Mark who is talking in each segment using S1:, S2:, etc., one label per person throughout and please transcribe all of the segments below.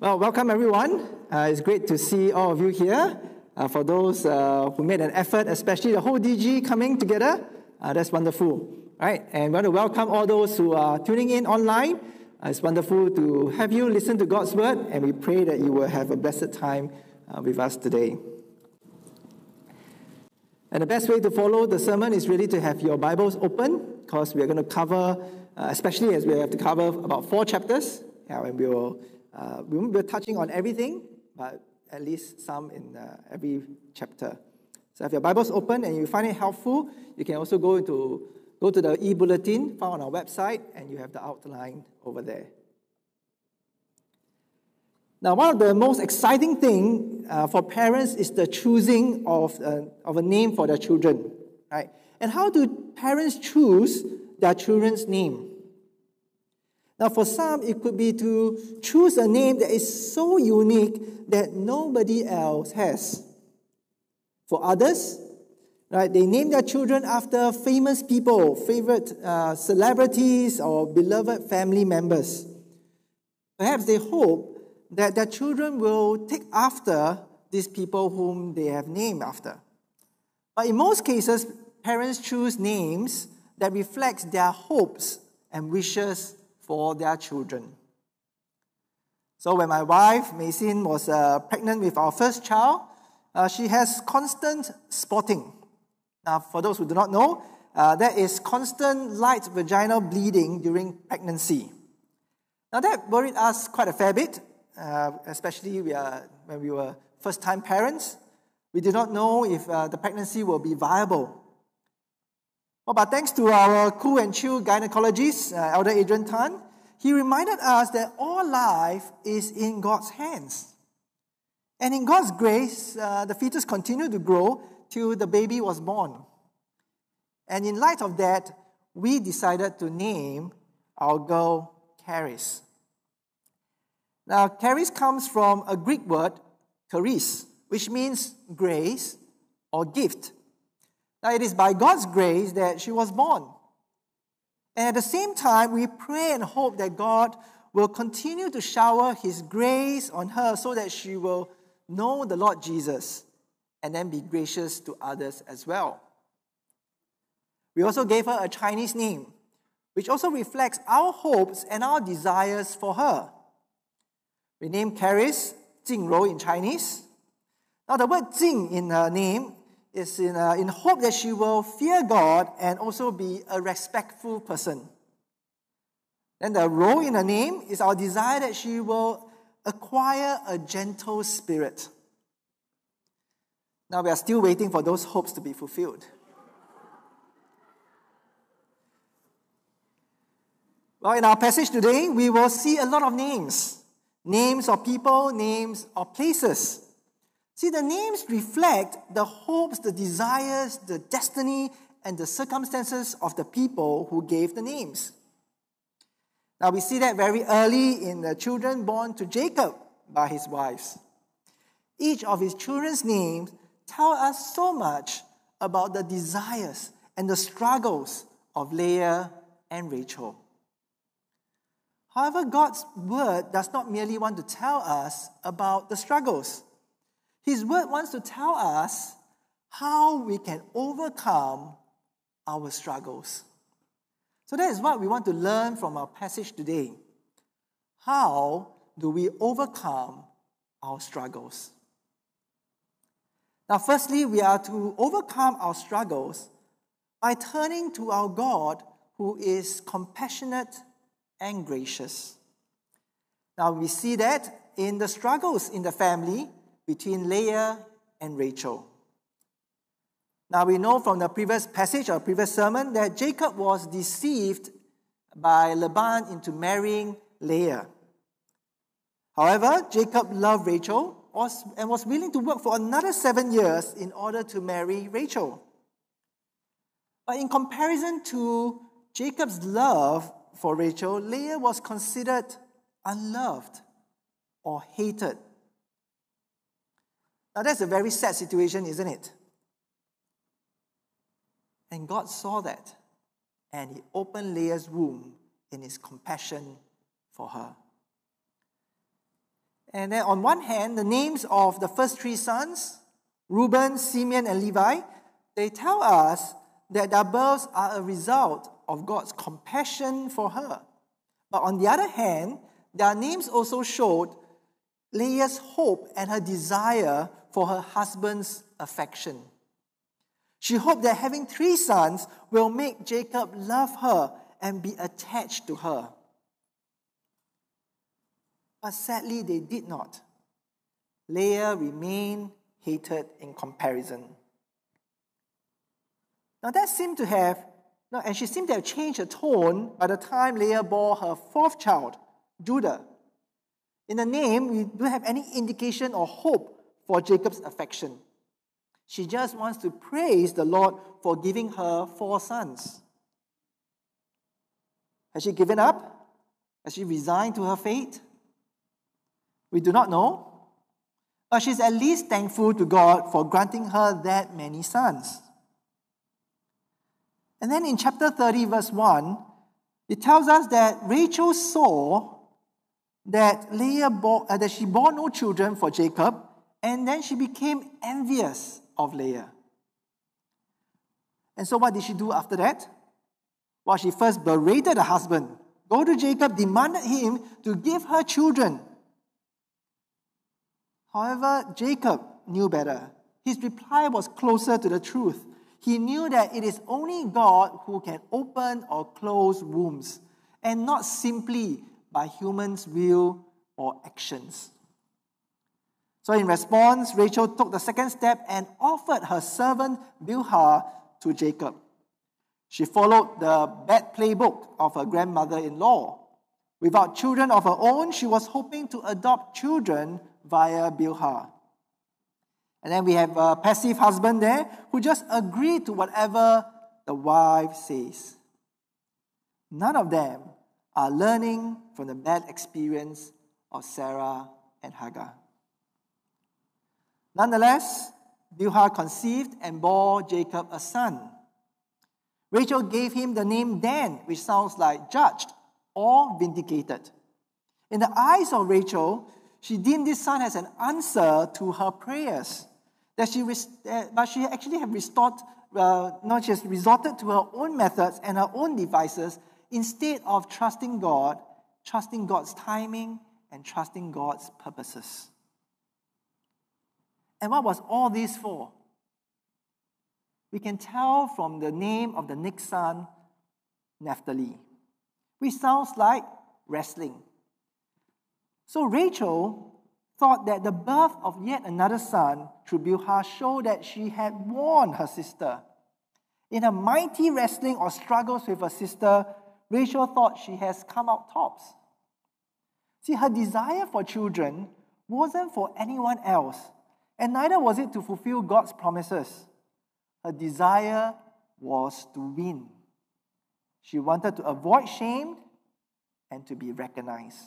S1: Well, welcome everyone. Uh, it's great to see all of you here. Uh, for those uh, who made an effort, especially the whole DG coming together, uh, that's wonderful. All right, and we want to welcome all those who are tuning in online. Uh, it's wonderful to have you listen to God's word, and we pray that you will have a blessed time uh, with us today. And the best way to follow the sermon is really to have your Bibles open, because we are going to cover, especially as we have to cover about four chapters yeah, and we will, uh, we won't be touching on everything, but at least some in uh, every chapter. So if your Bible's open and you find it helpful, you can also go into go to the e-bulletin found on our website, and you have the outline over there. Now, one of the most exciting things uh, for parents is the choosing of, uh, of a name for their children, right? And how do parents choose their children's name? Now, for some, it could be to choose a name that is so unique that nobody else has. For others, right, they name their children after famous people, favorite uh, celebrities, or beloved family members. Perhaps they hope that their children will take after these people whom they have named after. But in most cases, parents choose names that reflect their hopes and wishes for their children. So when my wife, Maysin, was uh, pregnant with our first child, uh, she has constant spotting. Now, for those who do not know, uh, that is constant light vaginal bleeding during pregnancy. Now, that worried us quite a fair bit, uh, especially we are, when we were first time parents. We did not know if uh, the pregnancy will be viable. Well, but thanks to our cool and chill gynecologist, uh, Elder Adrian Tan, he reminded us that all life is in God's hands. And in God's grace, uh, the fetus continued to grow till the baby was born. And in light of that, we decided to name our girl Charis. Now, Charis comes from a Greek word, charis, which means grace or gift. Now, it is by God's grace that she was born. And at the same time, we pray and hope that God will continue to shower His grace on her so that she will know the Lord Jesus and then be gracious to others as well. We also gave her a Chinese name, which also reflects our hopes and our desires for her. We named Charis Rou in Chinese. Now, the word Jing in her name is in, uh, in hope that she will fear God and also be a respectful person. Then the role in her name is our desire that she will acquire a gentle spirit. Now we are still waiting for those hopes to be fulfilled. Well, in our passage today, we will see a lot of names names of people, names of places. See, the names reflect the hopes, the desires, the destiny, and the circumstances of the people who gave the names. Now, we see that very early in the children born to Jacob by his wives. Each of his children's names tell us so much about the desires and the struggles of Leah and Rachel. However, God's word does not merely want to tell us about the struggles. His word wants to tell us how we can overcome our struggles. So that is what we want to learn from our passage today. How do we overcome our struggles? Now, firstly, we are to overcome our struggles by turning to our God who is compassionate and gracious. Now, we see that in the struggles in the family between Leah and Rachel. Now we know from the previous passage or previous sermon that Jacob was deceived by Laban into marrying Leah. However, Jacob loved Rachel and was willing to work for another seven years in order to marry Rachel. But in comparison to Jacob's love for Rachel, Leah was considered unloved or hated now, that's a very sad situation, isn't it? And God saw that, and He opened Leah's womb in His compassion for her. And then on one hand, the names of the first three sons, Reuben, Simeon, and Levi, they tell us that their births are a result of God's compassion for her. But on the other hand, their names also showed Leah's hope and her desire for her husband's affection. She hoped that having three sons will make Jacob love her and be attached to her. But sadly, they did not. Leah remained hated in comparison. Now, that seemed to have, and she seemed to have changed her tone by the time Leah bore her fourth child, Judah. In the name, we don't have any indication or hope for Jacob's affection. She just wants to praise the Lord for giving her four sons. Has she given up? Has she resigned to her fate? We do not know. But she's at least thankful to God for granting her that many sons. And then in chapter 30, verse 1, it tells us that Rachel saw that Leah bore, uh, that she bore no children for Jacob, and then she became envious of Leah. And so, what did she do after that? Well, she first berated her husband, go to Jacob, demanded him to give her children. However, Jacob knew better. His reply was closer to the truth. He knew that it is only God who can open or close wombs, and not simply by humans' will or actions. So, in response, Rachel took the second step and offered her servant Bilhah to Jacob. She followed the bad playbook of her grandmother in law. Without children of her own, she was hoping to adopt children via Bilhah. And then we have a passive husband there who just agreed to whatever the wife says. None of them are learning from the bad experience of Sarah and Hagar. Nonetheless, Bilhah conceived and bore Jacob a son. Rachel gave him the name Dan, which sounds like judged or vindicated. In the eyes of Rachel, she deemed this son as an answer to her prayers. That she, but she actually had restored, uh, not just resorted to her own methods and her own devices instead of trusting God, trusting God's timing, and trusting God's purposes. And what was all this for? We can tell from the name of the next son, Naphtali, which sounds like wrestling. So Rachel thought that the birth of yet another son Bilhah showed that she had won her sister. In her mighty wrestling or struggles with her sister, Rachel thought she has come out tops. See, her desire for children wasn't for anyone else, and neither was it to fulfill God's promises. Her desire was to win. She wanted to avoid shame and to be recognized.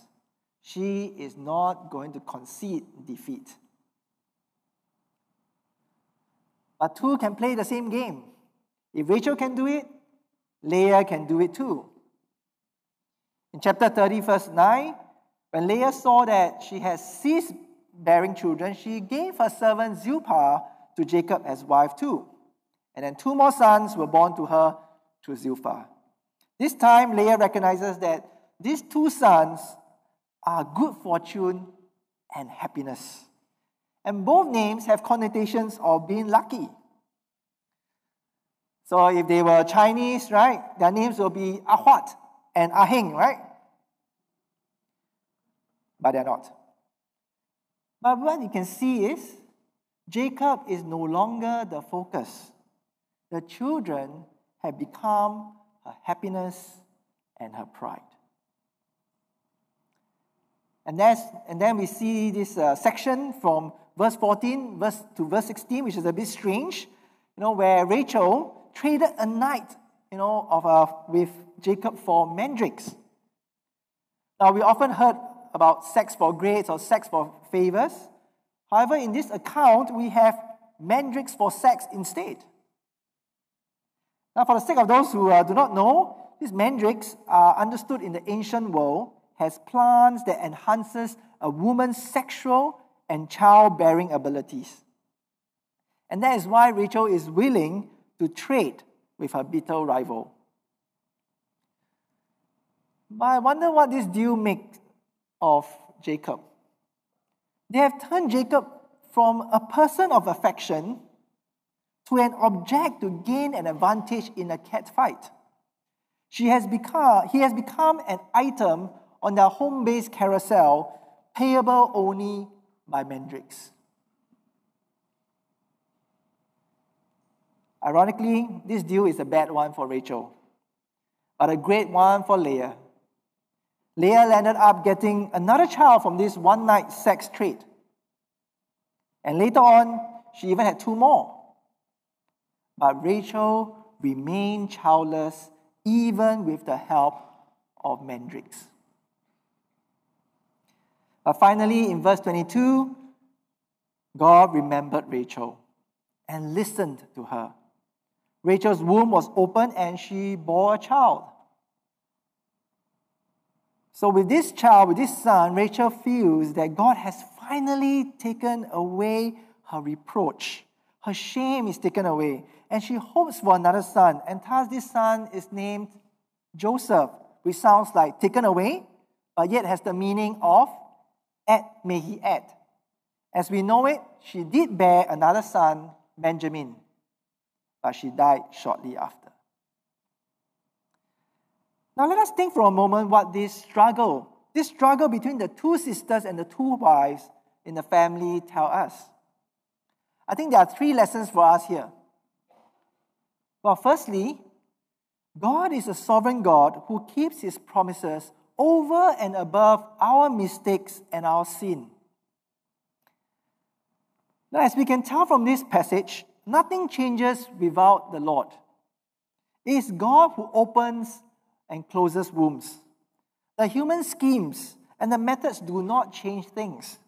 S1: She is not going to concede defeat. But two can play the same game. If Rachel can do it, Leah can do it too. In chapter 30, verse 9, when Leah saw that she had ceased bearing children, she gave her servant Zilpah to Jacob as wife too. And then two more sons were born to her through Zilpah. This time, Leah recognizes that these two sons are good fortune and happiness. And both names have connotations of being lucky. So if they were Chinese, right, their names will be Ahwat and Aheng, right? But they're not. But what you can see is Jacob is no longer the focus. The children have become her happiness and her pride. And, that's, and then we see this uh, section from verse 14 verse, to verse 16, which is a bit strange, you know, where Rachel traded a night, you know, of, uh, with Jacob for mandrakes. Now, we often heard about sex for grades or sex for favors. However, in this account, we have mandrakes for sex instead. Now, for the sake of those who uh, do not know, these mandrakes are understood in the ancient world as plants that enhances a woman's sexual and childbearing abilities. And that is why Rachel is willing to trade with her bitter rival. But I wonder what this deal makes of Jacob. They have turned Jacob from a person of affection to an object to gain an advantage in a cat fight. She has become, he has become an item on their home based carousel, payable only by mandrakes. Ironically, this deal is a bad one for Rachel, but a great one for Leah. Leah landed up getting another child from this one night sex trade. And later on, she even had two more. But Rachel remained childless even with the help of mandrakes. But finally, in verse 22, God remembered Rachel and listened to her. Rachel's womb was open and she bore a child. So, with this child, with this son, Rachel feels that God has finally taken away her reproach. Her shame is taken away. And she hopes for another son. And thus, this son is named Joseph, which sounds like taken away, but yet has the meaning of add, may he add. As we know it, she did bear another son, Benjamin, but she died shortly after. Now let us think for a moment what this struggle, this struggle between the two sisters and the two wives in the family tell us. I think there are three lessons for us here. Well, firstly, God is a sovereign God who keeps his promises over and above our mistakes and our sin. Now, as we can tell from this passage, nothing changes without the Lord. It is God who opens and closes wombs. The human schemes and the methods do not change things.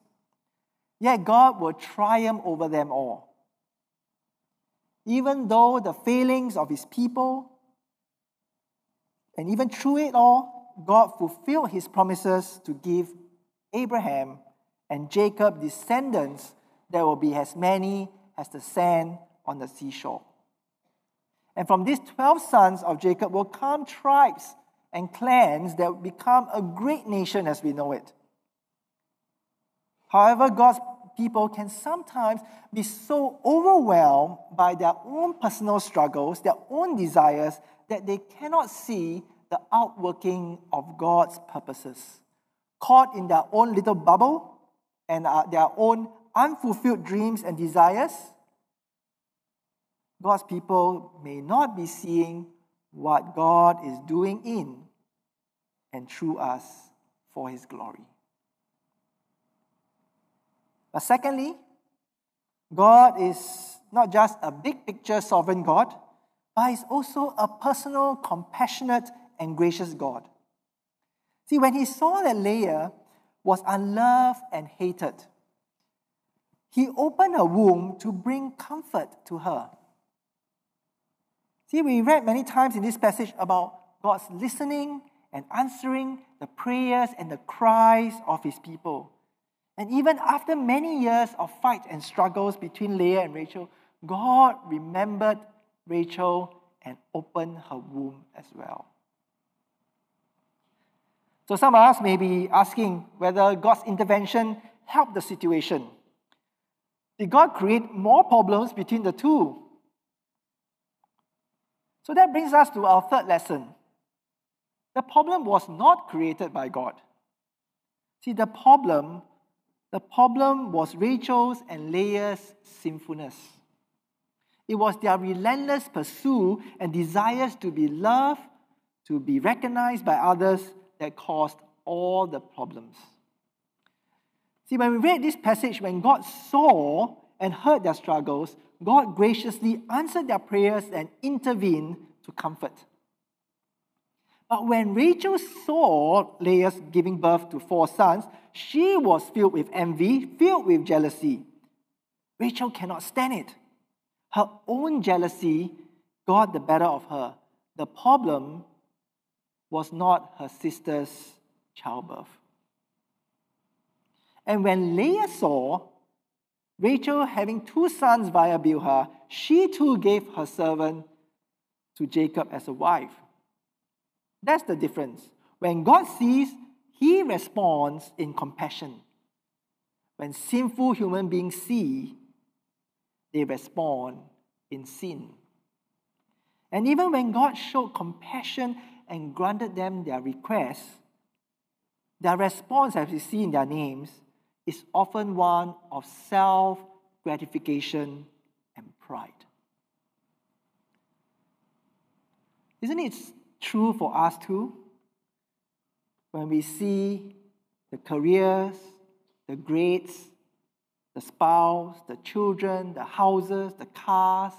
S1: Yet God will triumph over them all. Even though the failings of his people, and even through it all, God fulfilled his promises to give Abraham and Jacob descendants that will be as many as the sand on the seashore. And from these 12 sons of Jacob will come tribes and clans that will become a great nation as we know it. However, God's people can sometimes be so overwhelmed by their own personal struggles, their own desires, that they cannot see the outworking of God's purposes. Caught in their own little bubble and uh, their own unfulfilled dreams and desires, God's people may not be seeing what God is doing in and through us for His glory. But secondly, God is not just a big picture sovereign God, but He's also a personal, compassionate, and gracious God. See, when He saw that Leah was unloved and hated, He opened her womb to bring comfort to her. See, we read many times in this passage about God's listening and answering the prayers and the cries of his people. And even after many years of fight and struggles between Leah and Rachel, God remembered Rachel and opened her womb as well. So some of us may be asking whether God's intervention helped the situation. Did God create more problems between the two? So that brings us to our third lesson. The problem was not created by God. See, the problem, the problem was Rachel's and Leah's sinfulness. It was their relentless pursuit and desires to be loved, to be recognized by others that caused all the problems. See, when we read this passage, when God saw and heard their struggles, God graciously answered their prayers and intervened to comfort. But when Rachel saw Leah giving birth to four sons, she was filled with envy, filled with jealousy. Rachel cannot stand it. Her own jealousy got the better of her. The problem was not her sister's childbirth. And when Leah saw Rachel having two sons via Bilhah, she too gave her servant to Jacob as a wife. That's the difference. When God sees, He responds in compassion. When sinful human beings see, they respond in sin. And even when God showed compassion and granted them their requests, their response, as we see in their names, is often one of self gratification and pride. Isn't it true for us too? When we see the careers, the grades, the spouse, the children, the houses, the cars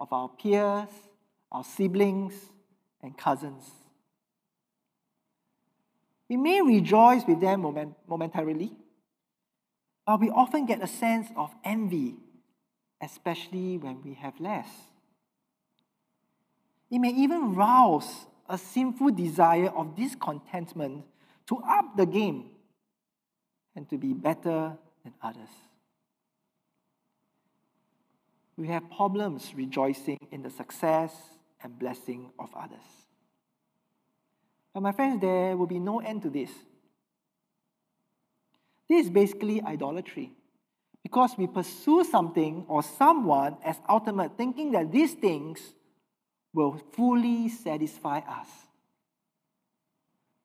S1: of our peers, our siblings, and cousins. We may rejoice with them moment, momentarily, but we often get a sense of envy, especially when we have less. It may even rouse a sinful desire of discontentment to up the game and to be better than others. We have problems rejoicing in the success and blessing of others. But, my friends, there will be no end to this. This is basically idolatry. Because we pursue something or someone as ultimate, thinking that these things will fully satisfy us.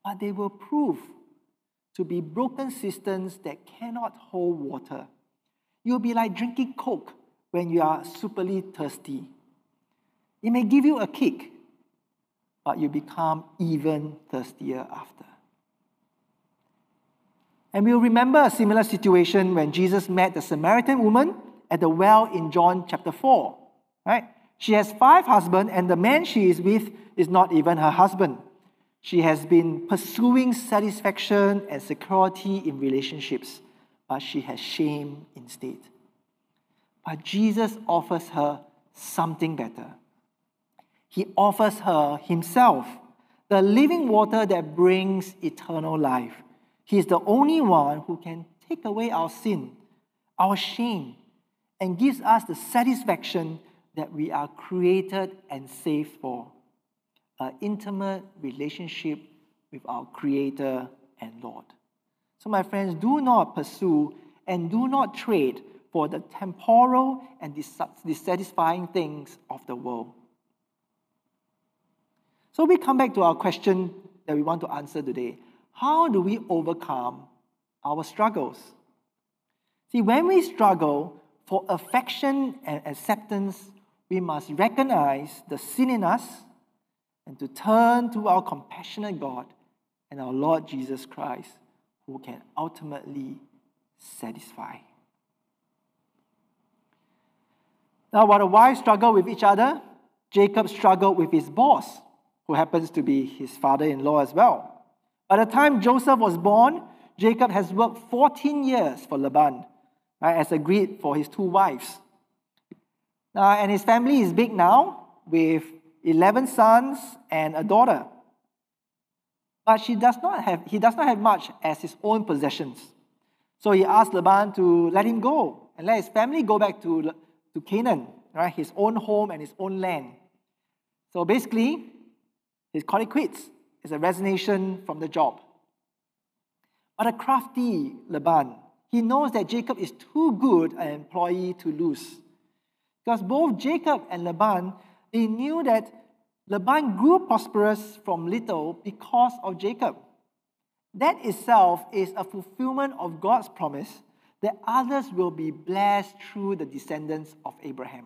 S1: But they will prove to be broken systems that cannot hold water. You'll be like drinking Coke when you are superly thirsty. It may give you a kick, but you become even thirstier after. And we'll remember a similar situation when Jesus met the Samaritan woman at the well in John chapter 4. Right? She has five husbands, and the man she is with is not even her husband. She has been pursuing satisfaction and security in relationships, but she has shame instead. But Jesus offers her something better. He offers her Himself, the living water that brings eternal life. He is the only one who can take away our sin, our shame, and gives us the satisfaction that we are created and saved for an intimate relationship with our Creator and Lord. So, my friends, do not pursue and do not trade for the temporal and dissatisfying things of the world. So, we come back to our question that we want to answer today How do we overcome our struggles? See, when we struggle for affection and acceptance, we must recognize the sin in us and to turn to our compassionate God and our Lord Jesus Christ, who can ultimately satisfy. Now, while the wives struggle with each other, Jacob struggled with his boss, who happens to be his father in law as well. By the time Joseph was born, Jacob has worked 14 years for Laban, right, as agreed for his two wives. Now, and his family is big now, with 11 sons and a daughter. But she does not have, he does not have much as his own possessions. So he asked Laban to let him go and let his family go back to, to Canaan, right? his own home and his own land. So basically, he's called it quits. It's a resignation from the job. But a crafty Laban, he knows that Jacob is too good an employee to lose. Because both Jacob and Laban they knew that Laban grew prosperous from little because of Jacob. That itself is a fulfillment of God's promise that others will be blessed through the descendants of Abraham.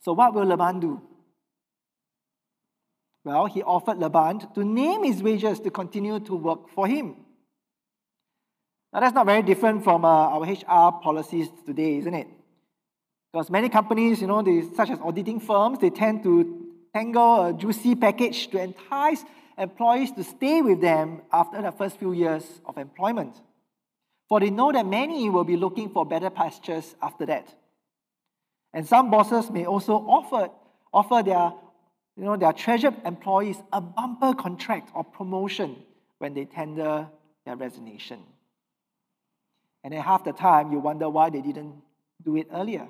S1: So, what will Laban do? Well, he offered Laban to name his wages to continue to work for him. Now, that's not very different from uh, our HR policies today, isn't it? Because many companies, you know, they, such as auditing firms, they tend to tangle a juicy package to entice employees to stay with them after the first few years of employment. For they know that many will be looking for better pastures after that. And some bosses may also offer, offer their, you know, their treasured employees a bumper contract or promotion when they tender their resignation. And then half the time, you wonder why they didn't do it earlier.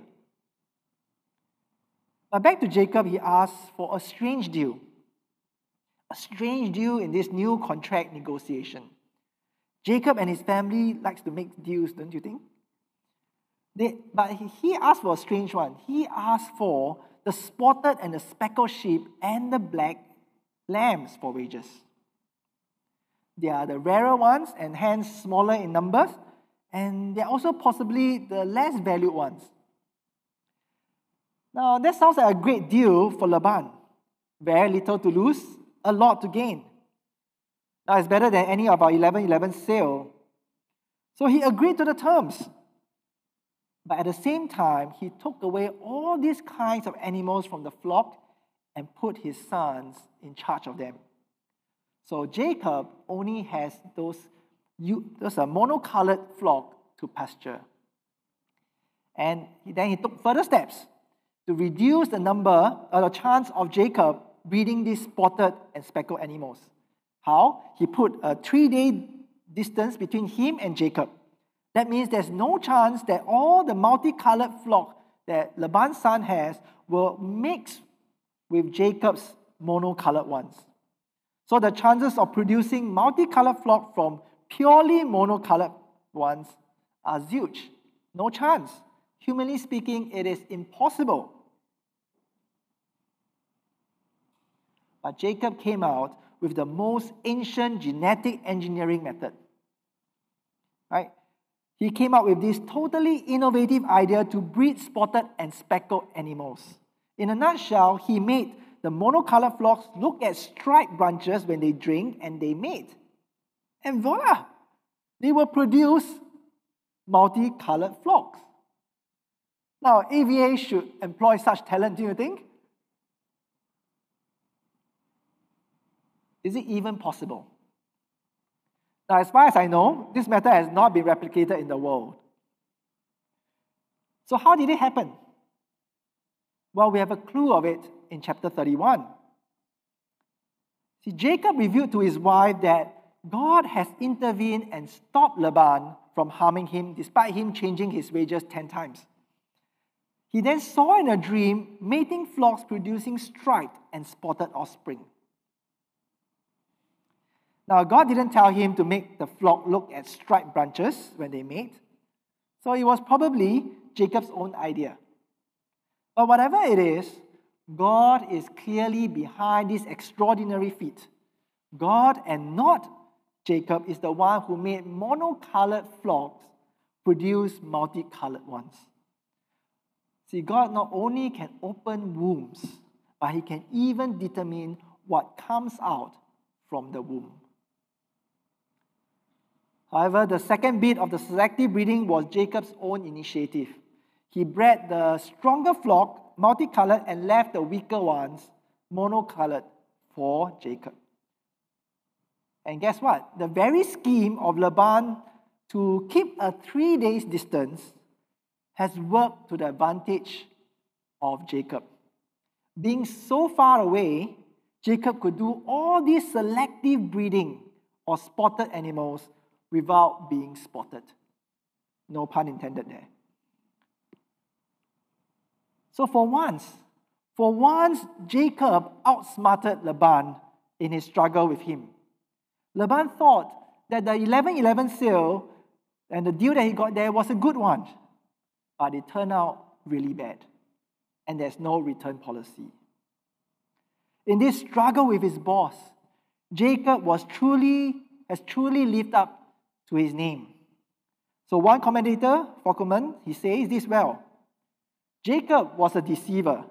S1: But back to Jacob, he asks for a strange deal. A strange deal in this new contract negotiation. Jacob and his family likes to make deals, don't you think? They, but he asked for a strange one. He asked for the spotted and the speckled sheep and the black lambs for wages. They are the rarer ones and hence smaller in numbers, and they're also possibly the less valued ones. Now, that sounds like a great deal for Laban. Very little to lose, a lot to gain. Now, it's better than any of our 11 11 sale. So he agreed to the terms. But at the same time, he took away all these kinds of animals from the flock and put his sons in charge of them. So Jacob only has those, those a monocolored flock to pasture. And then he took further steps to reduce the number or the chance of Jacob breeding these spotted and speckled animals. How? He put a three day distance between him and Jacob. That means there's no chance that all the multicolored flock that Laban's son has will mix with Jacob's monocolored ones. So the chances of producing multicolored flock from purely monocolored ones are huge. No chance. Humanly speaking, it is impossible. But Jacob came out with the most ancient genetic engineering method. Right? He came up with this totally innovative idea to breed spotted and speckled animals. In a nutshell, he made the monocolored flocks look at striped branches when they drink and they mate. And voila, they will produce multicolored flocks. Now, AVA should employ such talent, do you think? Is it even possible? Now, as far as I know, this method has not been replicated in the world. So, how did it happen? Well, we have a clue of it in chapter 31. See, Jacob revealed to his wife that God has intervened and stopped Laban from harming him despite him changing his wages 10 times. He then saw in a dream mating flocks producing striped and spotted offspring. Now, God didn't tell him to make the flock look at striped branches when they mate, so it was probably Jacob's own idea. But whatever it is, God is clearly behind this extraordinary feat. God and not Jacob is the one who made monocolored flocks produce multicolored ones. See, God not only can open wombs, but He can even determine what comes out from the womb. However, the second bit of the selective breeding was Jacob's own initiative. He bred the stronger flock, multicolored, and left the weaker ones, monocolored, for Jacob. And guess what? The very scheme of Laban to keep a three days distance has worked to the advantage of Jacob. Being so far away, Jacob could do all this selective breeding of spotted animals without being spotted. No pun intended there. So for once, for once, Jacob outsmarted Laban in his struggle with him. Laban thought that the 11 11 sale and the deal that he got there was a good one, but it turned out really bad, and there's no return policy. In this struggle with his boss, Jacob was truly has truly lived up to his name. So one commentator, Fokkelman, he says this well. Jacob was a deceiver.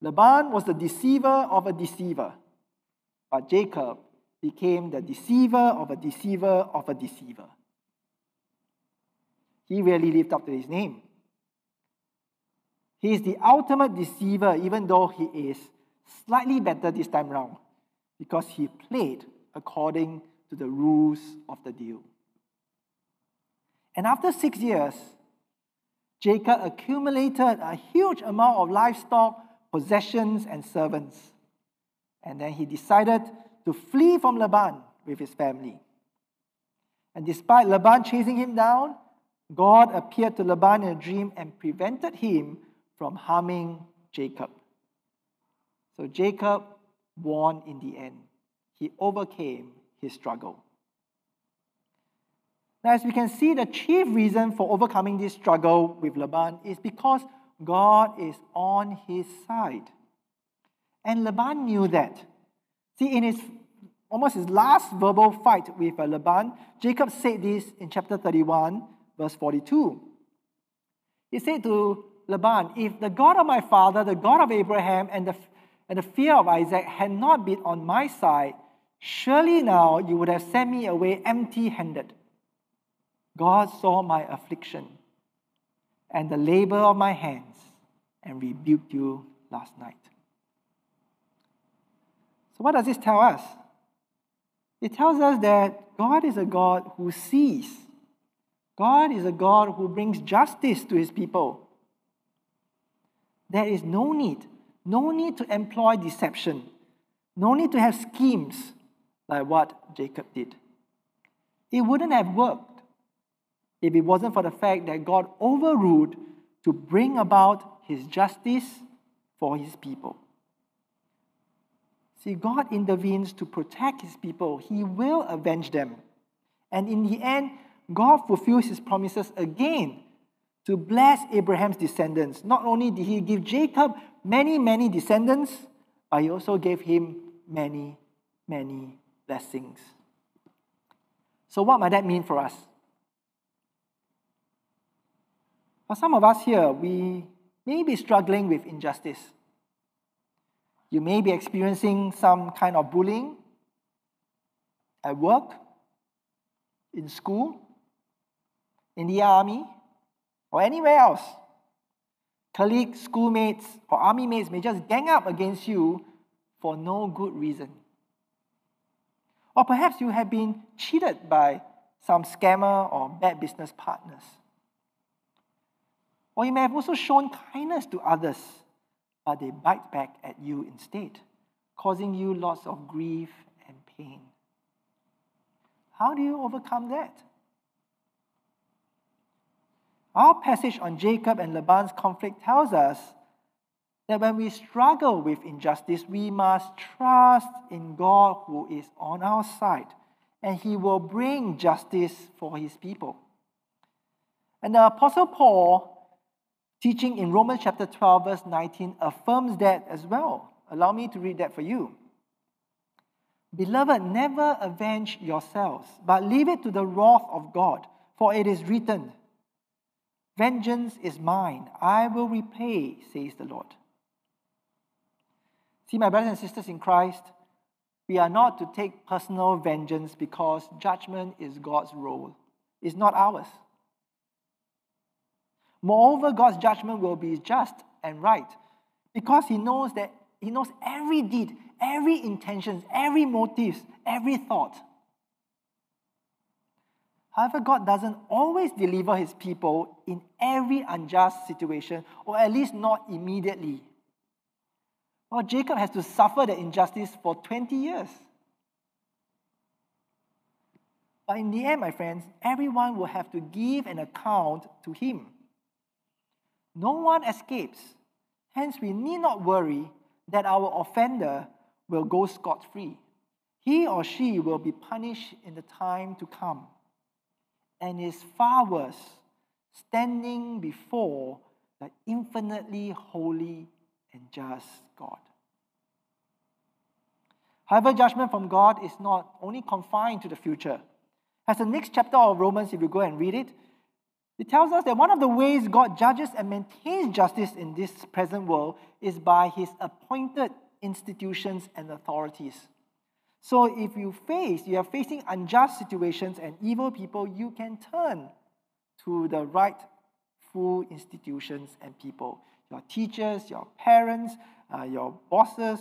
S1: Laban was the deceiver of a deceiver. But Jacob became the deceiver of a deceiver of a deceiver. He really lived up to his name. He is the ultimate deceiver, even though he is slightly better this time round, because he played according to the rules of the deal. And after six years, Jacob accumulated a huge amount of livestock, possessions, and servants. And then he decided to flee from Laban with his family. And despite Laban chasing him down, God appeared to Laban in a dream and prevented him from harming Jacob. So Jacob won in the end. He overcame his struggle. Now, as we can see, the chief reason for overcoming this struggle with Laban is because God is on his side. And Laban knew that. See, in his almost his last verbal fight with uh, Laban, Jacob said this in chapter 31, verse 42. He said to Laban, If the God of my father, the God of Abraham, and the, and the fear of Isaac had not been on my side, surely now you would have sent me away empty handed. God saw my affliction and the labor of my hands and rebuked you last night. So, what does this tell us? It tells us that God is a God who sees, God is a God who brings justice to his people. There is no need, no need to employ deception, no need to have schemes like what Jacob did. It wouldn't have worked if it wasn't for the fact that God overruled to bring about his justice for his people. See, God intervenes to protect his people, he will avenge them. And in the end, God fulfills his promises again to bless Abraham's descendants. Not only did he give Jacob many, many descendants, but he also gave him many, many blessings. So, what might that mean for us? For some of us here, we may be struggling with injustice. You may be experiencing some kind of bullying at work, in school, in the army, or anywhere else. Colleagues, schoolmates, or army mates may just gang up against you for no good reason. Or perhaps you have been cheated by some scammer or bad business partners. Or you may have also shown kindness to others, but they bite back at you instead, causing you lots of grief and pain. How do you overcome that? Our passage on Jacob and Laban's conflict tells us that when we struggle with injustice, we must trust in God who is on our side, and He will bring justice for His people. And the Apostle Paul, teaching in Romans chapter 12, verse 19, affirms that as well. Allow me to read that for you. Beloved, never avenge yourselves, but leave it to the wrath of God, for it is written, Vengeance is mine, I will repay, says the Lord. See, my brothers and sisters in Christ, we are not to take personal vengeance because judgment is God's role, it's not ours. Moreover, God's judgment will be just and right because He knows that He knows every deed, every intention, every motive, every thought. However, God doesn't always deliver his people in every unjust situation, or at least not immediately. Well, Jacob has to suffer the injustice for 20 years. But in the end, my friends, everyone will have to give an account to him. No one escapes. Hence, we need not worry that our offender will go scot free. He or she will be punished in the time to come and is far worse, standing before the infinitely holy and just God. However, judgment from God is not only confined to the future. As the next chapter of Romans, if you go and read it, it tells us that one of the ways God judges and maintains justice in this present world is by his appointed institutions and authorities. So if you face, you are facing unjust situations and evil people, you can turn to the rightful institutions and people your teachers, your parents, uh, your bosses,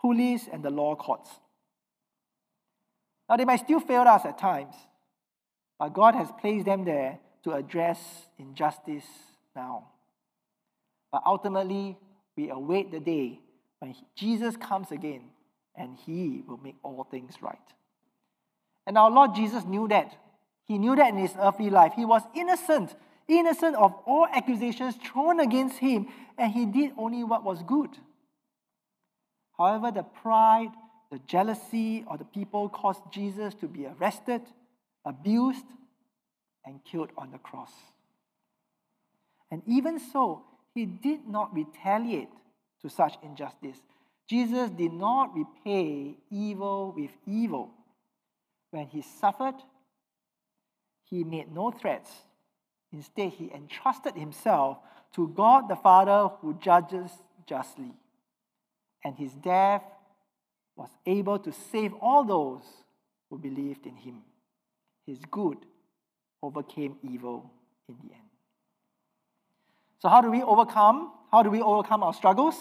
S1: police, and the law courts. Now, they might still fail us at times, but God has placed them there to address injustice now. But ultimately, we await the day when Jesus comes again and he will make all things right. And our Lord Jesus knew that. He knew that in his earthly life. He was innocent, innocent of all accusations thrown against him, and he did only what was good. However, the pride, the jealousy of the people caused Jesus to be arrested, abused, and killed on the cross. And even so, he did not retaliate to such injustice. Jesus did not repay evil with evil. When he suffered, he made no threats. Instead, he entrusted himself to God the Father who judges justly. And his death was able to save all those who believed in him. His good overcame evil in the end. So, how do we overcome? How do we overcome our struggles?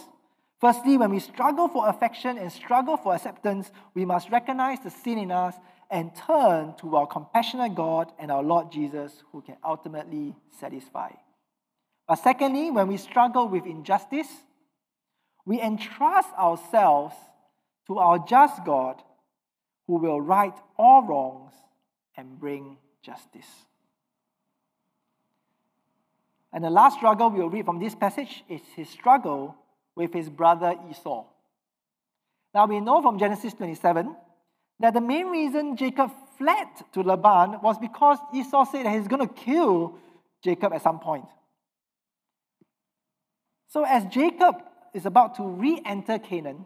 S1: Firstly, when we struggle for affection and struggle for acceptance, we must recognize the sin in us and turn to our compassionate God and our Lord Jesus, who can ultimately satisfy. But secondly, when we struggle with injustice, we entrust ourselves to our just God, who will right all wrongs and bring justice. And the last struggle we'll read from this passage is his struggle with his brother Esau. Now we know from Genesis 27 that the main reason Jacob fled to Laban was because Esau said that he's going to kill Jacob at some point. So as Jacob is about to re enter Canaan,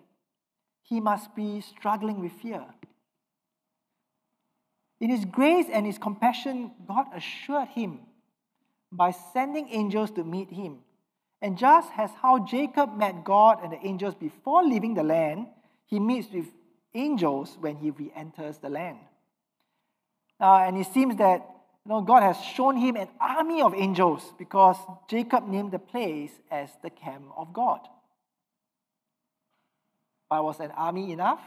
S1: he must be struggling with fear. In his grace and his compassion, God assured him by sending angels to meet him. And just as how Jacob met God and the angels before leaving the land, he meets with angels when he re enters the land. Uh, and it seems that you know, God has shown him an army of angels because Jacob named the place as the camp of God. But was an army enough?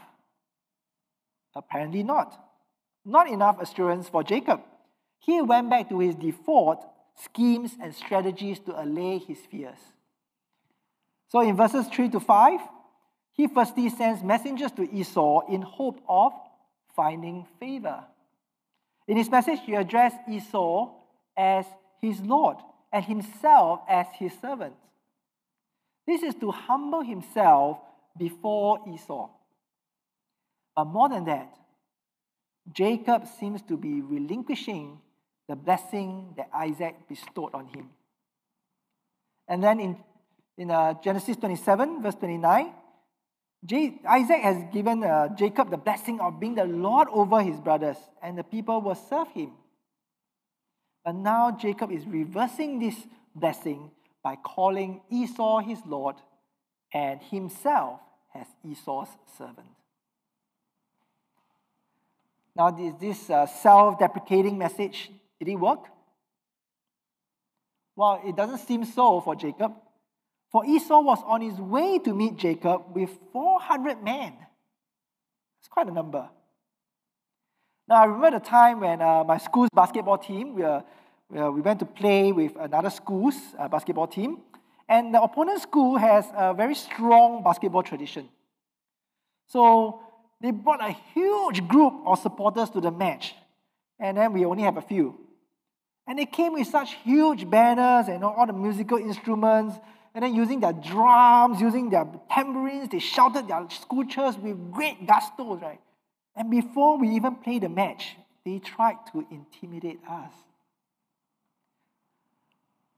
S1: Apparently not. Not enough assurance for Jacob. He went back to his default schemes and strategies to allay his fears. So in verses 3 to 5, he firstly sends messengers to Esau in hope of finding favor. In his message, he addressed Esau as his Lord and himself as his servant. This is to humble himself before Esau. But more than that, Jacob seems to be relinquishing the blessing that Isaac bestowed on him. And then in, in uh, Genesis 27, verse 29, J- Isaac has given uh, Jacob the blessing of being the Lord over his brothers, and the people will serve him. But now Jacob is reversing this blessing by calling Esau his Lord and himself as Esau's servant. Now, this, this uh, self deprecating message did it work? Well, it doesn't seem so for Jacob. For Esau was on his way to meet Jacob with 400 men. It's quite a number. Now, I remember the time when uh, my school's basketball team, we, uh, we went to play with another school's uh, basketball team, and the opponent school has a very strong basketball tradition. So they brought a huge group of supporters to the match, and then we only have a few. And they came with such huge banners and all the musical instruments. And then using their drums, using their tambourines, they shouted their cheers with great gusto, right? And before we even played the match, they tried to intimidate us.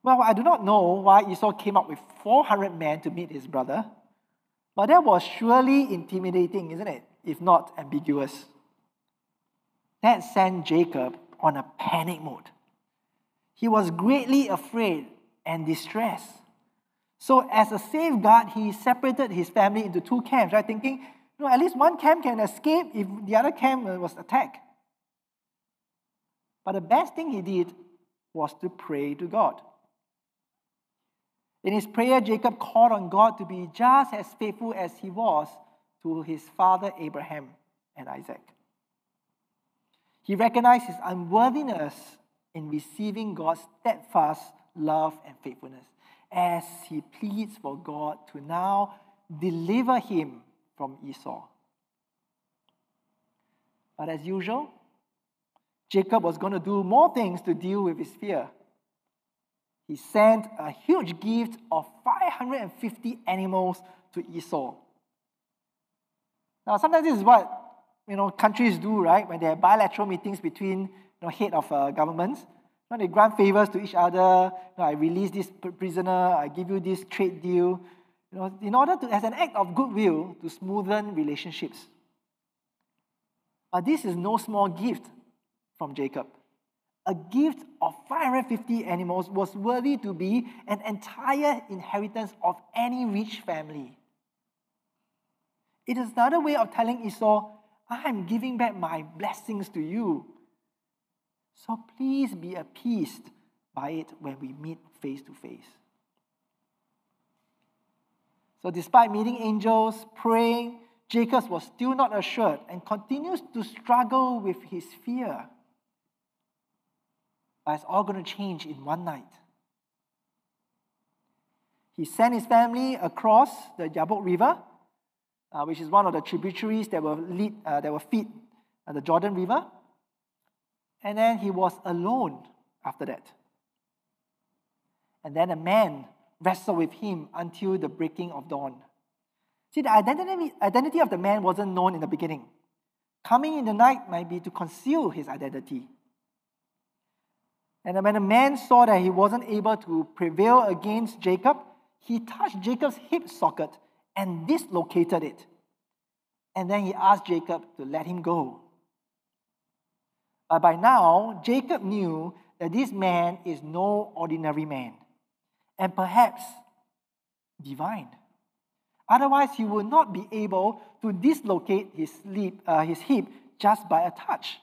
S1: Well, I do not know why Esau came up with 400 men to meet his brother, but that was surely intimidating, isn't it? If not ambiguous. That sent Jacob on a panic mode. He was greatly afraid and distressed. So, as a safeguard, he separated his family into two camps, right? Thinking, you know, at least one camp can escape if the other camp uh, was attacked. But the best thing he did was to pray to God. In his prayer, Jacob called on God to be just as faithful as he was to his father Abraham and Isaac. He recognized his unworthiness in receiving God's steadfast love and faithfulness as he pleads for God to now deliver him from Esau. But as usual, Jacob was going to do more things to deal with his fear. He sent a huge gift of 550 animals to Esau. Now, sometimes this is what you know countries do, right? When they have bilateral meetings between you know, head of uh, governments, you know, they grant favors to each other. You know, I release this prisoner. I give you this trade deal. You know, in order to, as an act of goodwill, to smoothen relationships. But this is no small gift from Jacob. A gift of 550 animals was worthy to be an entire inheritance of any rich family. It is another way of telling Esau, I'm giving back my blessings to you. So please be appeased by it when we meet face to face. So, despite meeting angels, praying, Jacob was still not assured and continues to struggle with his fear. But it's all going to change in one night. He sent his family across the Jabbok River, uh, which is one of the tributaries that will, lead, uh, that will feed uh, the Jordan River. And then he was alone after that. And then a man wrestled with him until the breaking of dawn. See, the identity, identity of the man wasn't known in the beginning. Coming in the night might be to conceal his identity. And when the man saw that he wasn't able to prevail against Jacob, he touched Jacob's hip socket and dislocated it. And then he asked Jacob to let him go. But by now, Jacob knew that this man is no ordinary man, and perhaps divine. Otherwise, he would not be able to dislocate his, lip, uh, his hip just by a touch.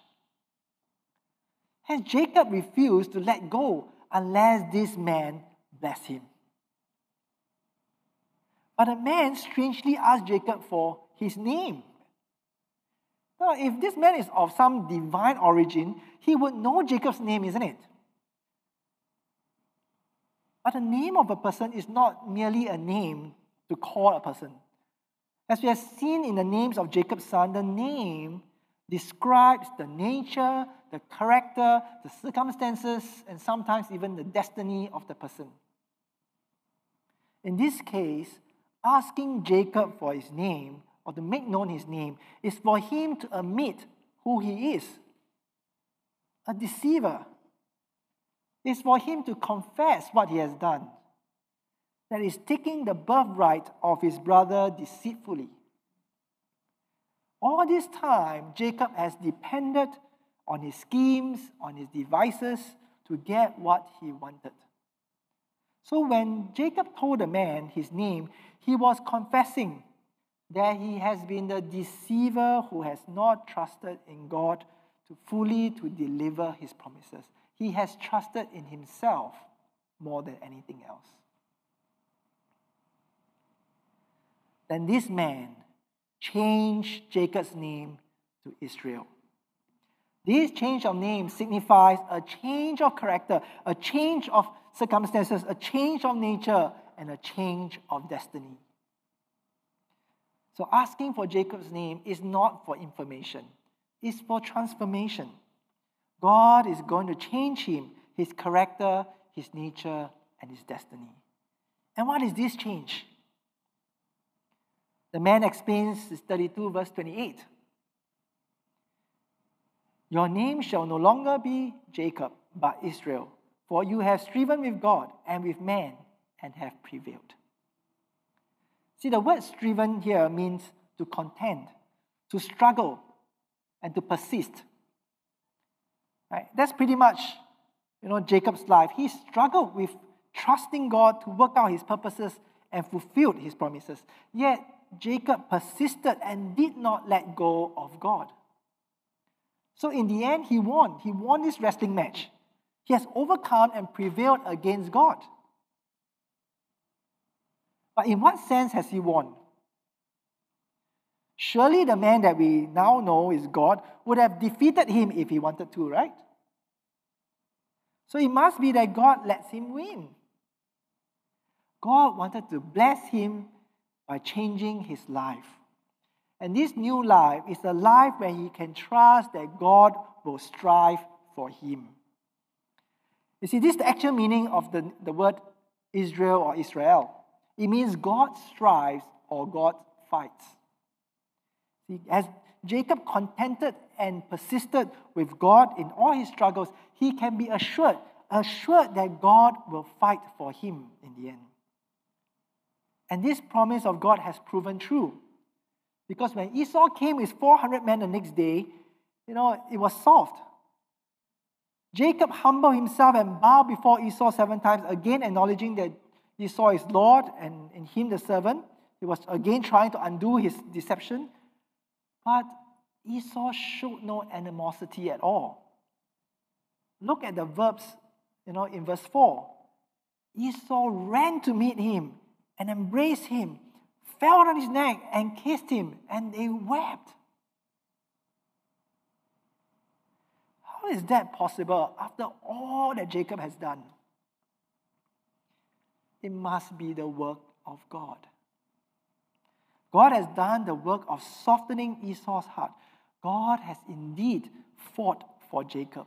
S1: Hence, Jacob refused to let go unless this man blessed him. But the man strangely asked Jacob for his name. Now, if this man is of some divine origin, he would know Jacob's name, isn't it? But the name of a person is not merely a name to call a person. As we have seen in the names of Jacob's son, the name describes the nature, the character, the circumstances, and sometimes even the destiny of the person. In this case, asking Jacob for his name or to make known his name is for him to admit who he is a deceiver. It's for him to confess what he has done that is taking the birthright of his brother deceitfully. All this time, Jacob has depended on his schemes, on his devices to get what he wanted. So when Jacob told the man his name, he was confessing that he has been the deceiver who has not trusted in God to fully to deliver his promises. He has trusted in himself more than anything else. Then this man changed Jacob's name to Israel. This change of name signifies a change of character, a change of circumstances, a change of nature, and a change of destiny. So, asking for Jacob's name is not for information, it's for transformation. God is going to change him, his character, his nature, and his destiny. And what is this change? The man explains 32, verse 28. Your name shall no longer be Jacob, but Israel, for you have striven with God and with man and have prevailed. See, the word striven here means to contend, to struggle, and to persist. Right? That's pretty much, you know, Jacob's life. He struggled with trusting God to work out his purposes and fulfilled his promises. Yet Jacob persisted and did not let go of God. So in the end, he won. He won this wrestling match. He has overcome and prevailed against God. But in what sense has he won? Surely the man that we now know is God would have defeated him if he wanted to, right? So it must be that God lets him win. God wanted to bless him by changing his life. And this new life is a life where he can trust that God will strive for him. You see, this is the actual meaning of the, the word Israel or Israel. It means God strives or God fights. See, as Jacob contented and persisted with God in all his struggles, he can be assured, assured that God will fight for him in the end. And this promise of God has proven true. Because when Esau came with 400 men the next day, you know, it was solved. Jacob humbled himself and bowed before Esau seven times, again acknowledging that Esau his Lord and in him the servant. He was again trying to undo his deception. But Esau showed no animosity at all. Look at the verbs, you know, in verse 4. Esau ran to meet him and embraced him fell on his neck and kissed him, and they wept. How is that possible after all that Jacob has done? It must be the work of God. God has done the work of softening Esau's heart. God has indeed fought for Jacob.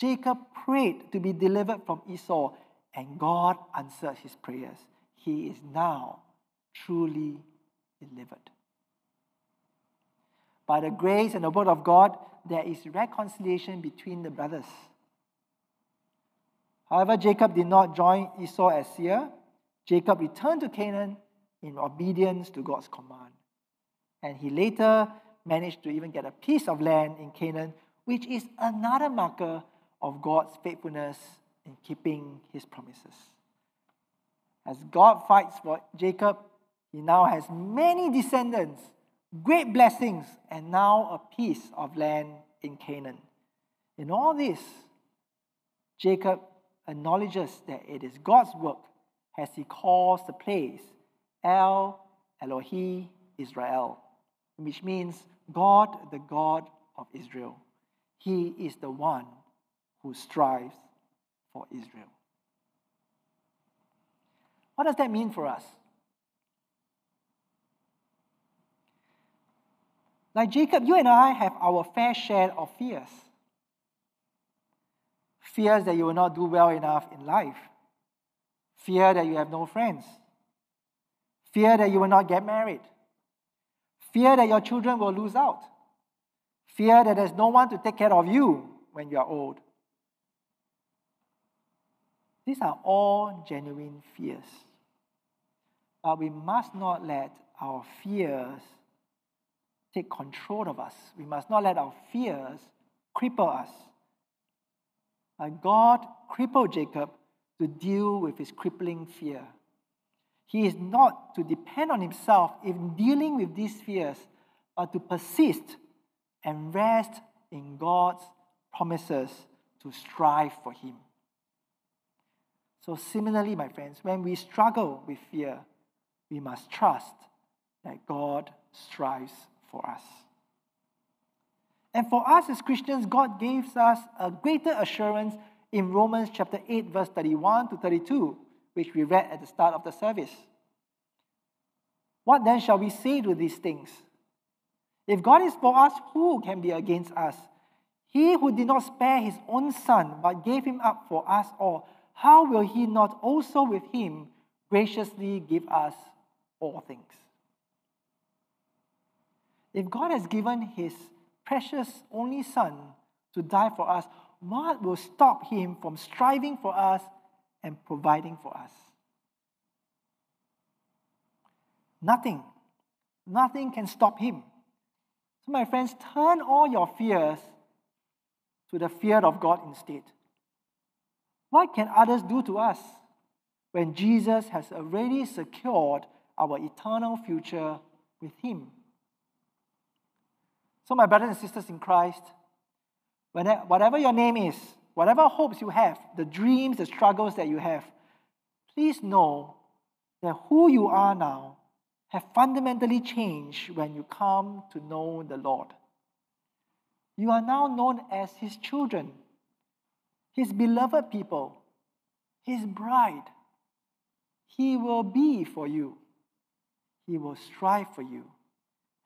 S1: Jacob prayed to be delivered from Esau, and God answered his prayers. He is now truly delivered. By the grace and the word of God, there is reconciliation between the brothers. However, Jacob did not join Esau as Seir. Jacob returned to Canaan in obedience to God's command. And he later managed to even get a piece of land in Canaan, which is another marker of God's faithfulness in keeping his promises. As God fights for Jacob, he now has many descendants, great blessings, and now a piece of land in Canaan. In all this, Jacob acknowledges that it is God's work as he calls the place El Elohi Israel, which means God, the God of Israel. He is the one who strives for Israel. What does that mean for us? Like Jacob, you and I have our fair share of fears. Fears that you will not do well enough in life. Fear that you have no friends. Fear that you will not get married. Fear that your children will lose out. Fear that there's no one to take care of you when you are old. These are all genuine fears. But we must not let our fears take control of us. We must not let our fears cripple us. God crippled Jacob to deal with his crippling fear. He is not to depend on himself in dealing with these fears, but to persist and rest in God's promises to strive for him. So, similarly, my friends, when we struggle with fear, we must trust that God strives for us. And for us as Christians, God gives us a greater assurance in Romans chapter 8, verse 31 to 32, which we read at the start of the service. What then shall we say to these things? If God is for us, who can be against us? He who did not spare his own son, but gave him up for us all, how will he not also with him graciously give us all things? If God has given his precious only Son to die for us, what will stop him from striving for us and providing for us? Nothing. Nothing can stop him. So, my friends, turn all your fears to the fear of God instead. What can others do to us when Jesus has already secured our eternal future with Him? So, my brothers and sisters in Christ, whatever your name is, whatever hopes you have, the dreams, the struggles that you have, please know that who you are now have fundamentally changed when you come to know the Lord. You are now known as His children, His beloved people, His bride. He will be for you, He will strive for you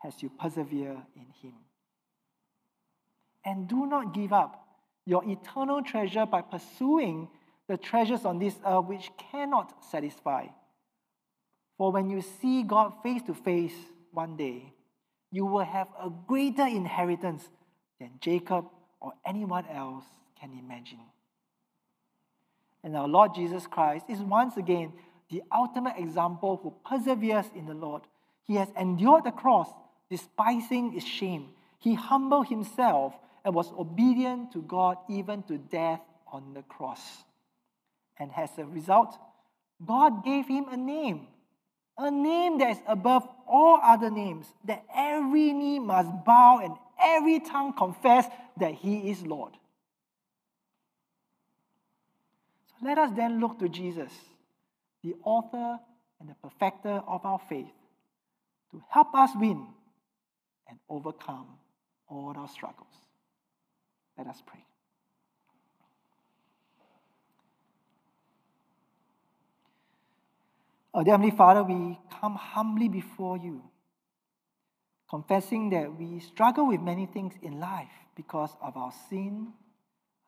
S1: as you persevere in Him. And do not give up your eternal treasure by pursuing the treasures on this earth which cannot satisfy. For when you see God face to face one day, you will have a greater inheritance than Jacob or anyone else can imagine. And our Lord Jesus Christ is once again the ultimate example who perseveres in the Lord. He has endured the cross, despising its shame. He humbled himself and was obedient to God even to death on the cross. And as a result, God gave him a name, a name that is above all other names, that every knee must bow and every tongue confess that he is Lord. So let us then look to Jesus, the author and the perfecter of our faith, to help us win and overcome all our struggles. Let us pray. Dear Heavenly Father, we come humbly before you, confessing that we struggle with many things in life because of our sin,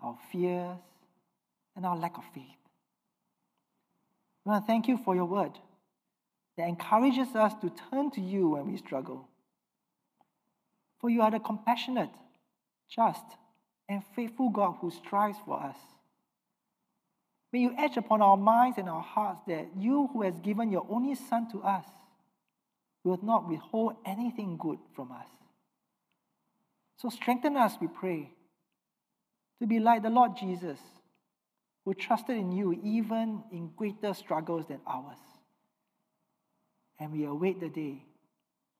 S1: our fears, and our lack of faith. We want to thank you for your word that encourages us to turn to you when we struggle. For you are the compassionate, just, and faithful God who strives for us. May you etch upon our minds and our hearts that you, who has given your only Son to us, will not withhold anything good from us. So strengthen us, we pray, to be like the Lord Jesus, who trusted in you even in greater struggles than ours. And we await the day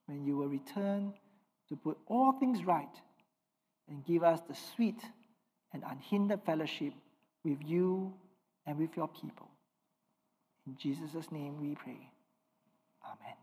S1: when you will return to put all things right and give us the sweet and unhindered fellowship with you and with your people. In Jesus' name we pray. Amen.